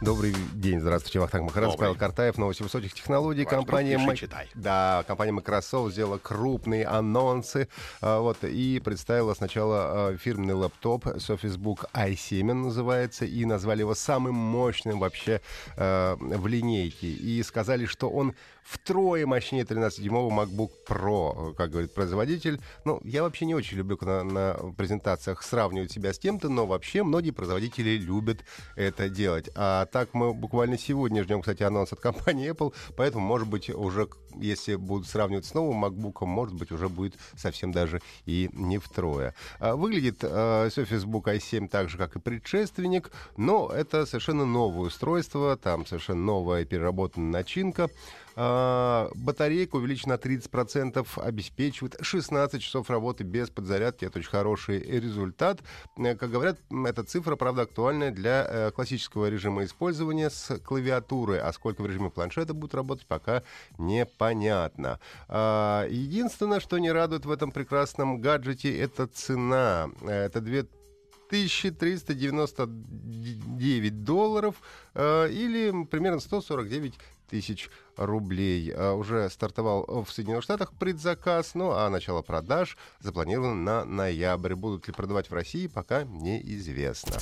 Добрый день, здравствуйте, Вахтанг Махарадзе. Павел Картаев, новости высоких технологий. Ваш компания Ми- читай. Да, компания Microsoft сделала крупные анонсы а, вот, и представила сначала а, фирменный лэптоп Surface Book i7 он называется, и назвали его самым мощным вообще а, в линейке. И сказали, что он втрое мощнее 13-дюймового MacBook Pro, как говорит производитель. Ну, я вообще не очень люблю на, на презентациях сравнивать себя с кем-то, но вообще многие производители любят это делать. А так мы буквально сегодня ждем, кстати, анонс от компании Apple, поэтому, может быть, уже, если будут сравнивать с новым MacBook, может быть, уже будет совсем даже и не втрое. А, Выглядит а, Surface Book i7 так же, как и предшественник, но это совершенно новое устройство, там совершенно новая переработанная начинка. А, Батарейка увеличена на 30%, обеспечивает 16 часов работы без подзарядки. Это очень хороший результат. Э, Как говорят, эта цифра, правда, актуальная для э, классического режима использования с клавиатурой. А сколько в режиме планшета будет работать, пока непонятно. А, Единственное, что не радует в этом прекрасном гаджете, это цена. Э, Это две 1399 долларов э, или примерно 149 тысяч рублей. Э, уже стартовал в Соединенных Штатах предзаказ, ну а начало продаж запланировано на ноябрь. Будут ли продавать в России, пока неизвестно.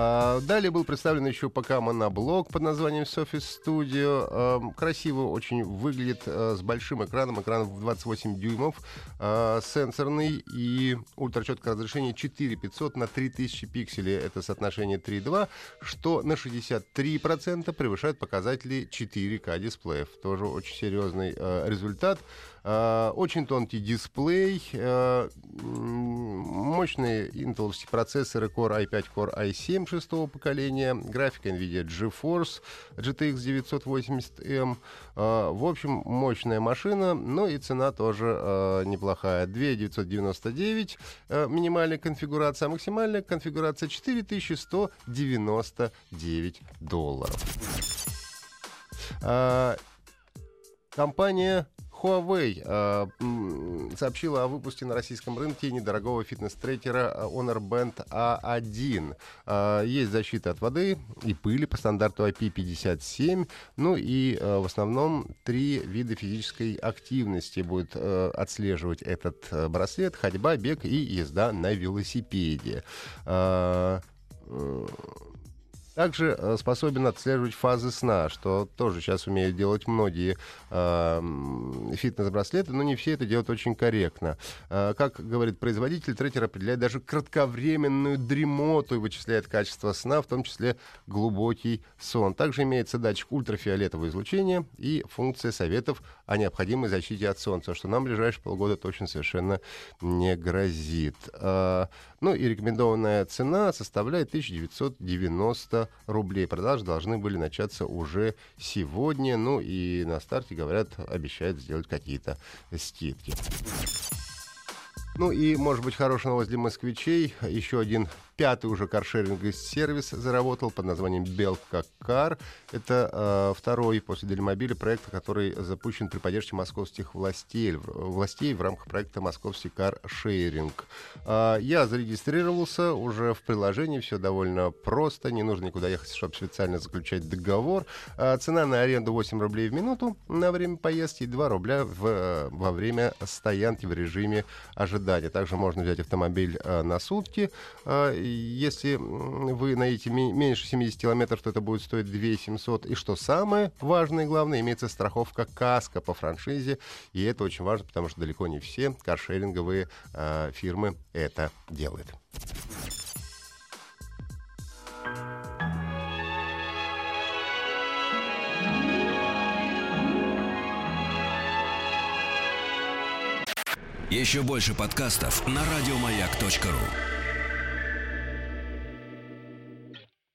А, Далее был представлен еще пока моноблок под названием Surface Studio. Эм, Красиво очень выглядит э, с большим экраном. Экран в 28 дюймов, сенсорный и ультрачеткое разрешение 4500 на 3000 пикселей. Это соотношение 3.2, что на 63% превышает показатели 4К дисплеев. Тоже очень серьезный результат. Очень тонкий дисплей, мощные интеловские процессоры Core i5, Core i7 шестого поколения, графика NVIDIA GeForce GTX 980M. Э, В общем, мощная машина, но и цена тоже э, неплохая. 2999 э, минимальная конфигурация, а максимальная конфигурация 4199 долларов. А, Компания Huawei э, сообщила о выпуске на российском рынке недорогого фитнес-трекера э, Honor Band A1. Э, есть защита от воды и пыли по стандарту IP57. Ну и э, в основном три вида физической активности будет э, отслеживать этот э, браслет. Ходьба, бег и езда на велосипеде. Э, э, также э, способен отслеживать фазы сна, что тоже сейчас умеют делать многие э, фитнес-браслеты, но не все это делают очень корректно. Э, как говорит производитель, трекер определяет даже кратковременную дремоту и вычисляет качество сна, в том числе глубокий сон. Также имеется датчик ультрафиолетового излучения и функция советов о необходимой защите от солнца, что нам в ближайшие полгода точно совершенно не грозит. Э, ну и рекомендованная цена составляет 1990 рублей. Продажи должны были начаться уже сегодня. Ну и на старте, говорят, обещают сделать какие-то скидки. Ну и, может быть, хорошая новость для москвичей. Еще один пятый уже каршеринговый сервис заработал под названием Белка Кар. Это э, второй после Дельмобиля проект, который запущен при поддержке московских властей, властей в рамках проекта «Московский каршеринг». А, я зарегистрировался уже в приложении, все довольно просто, не нужно никуда ехать, чтобы специально заключать договор. А, цена на аренду 8 рублей в минуту на время поездки и 2 рубля в, э, во время стоянки в режиме ожидания. Также можно взять автомобиль э, на сутки. И если вы наедете ми- меньше 70 километров, то это будет стоить 2 700. И что самое важное и главное, имеется страховка КАСКО по франшизе. И это очень важно, потому что далеко не все каршеринговые э, фирмы это делают. Еще больше подкастов на радиомаяк.ру.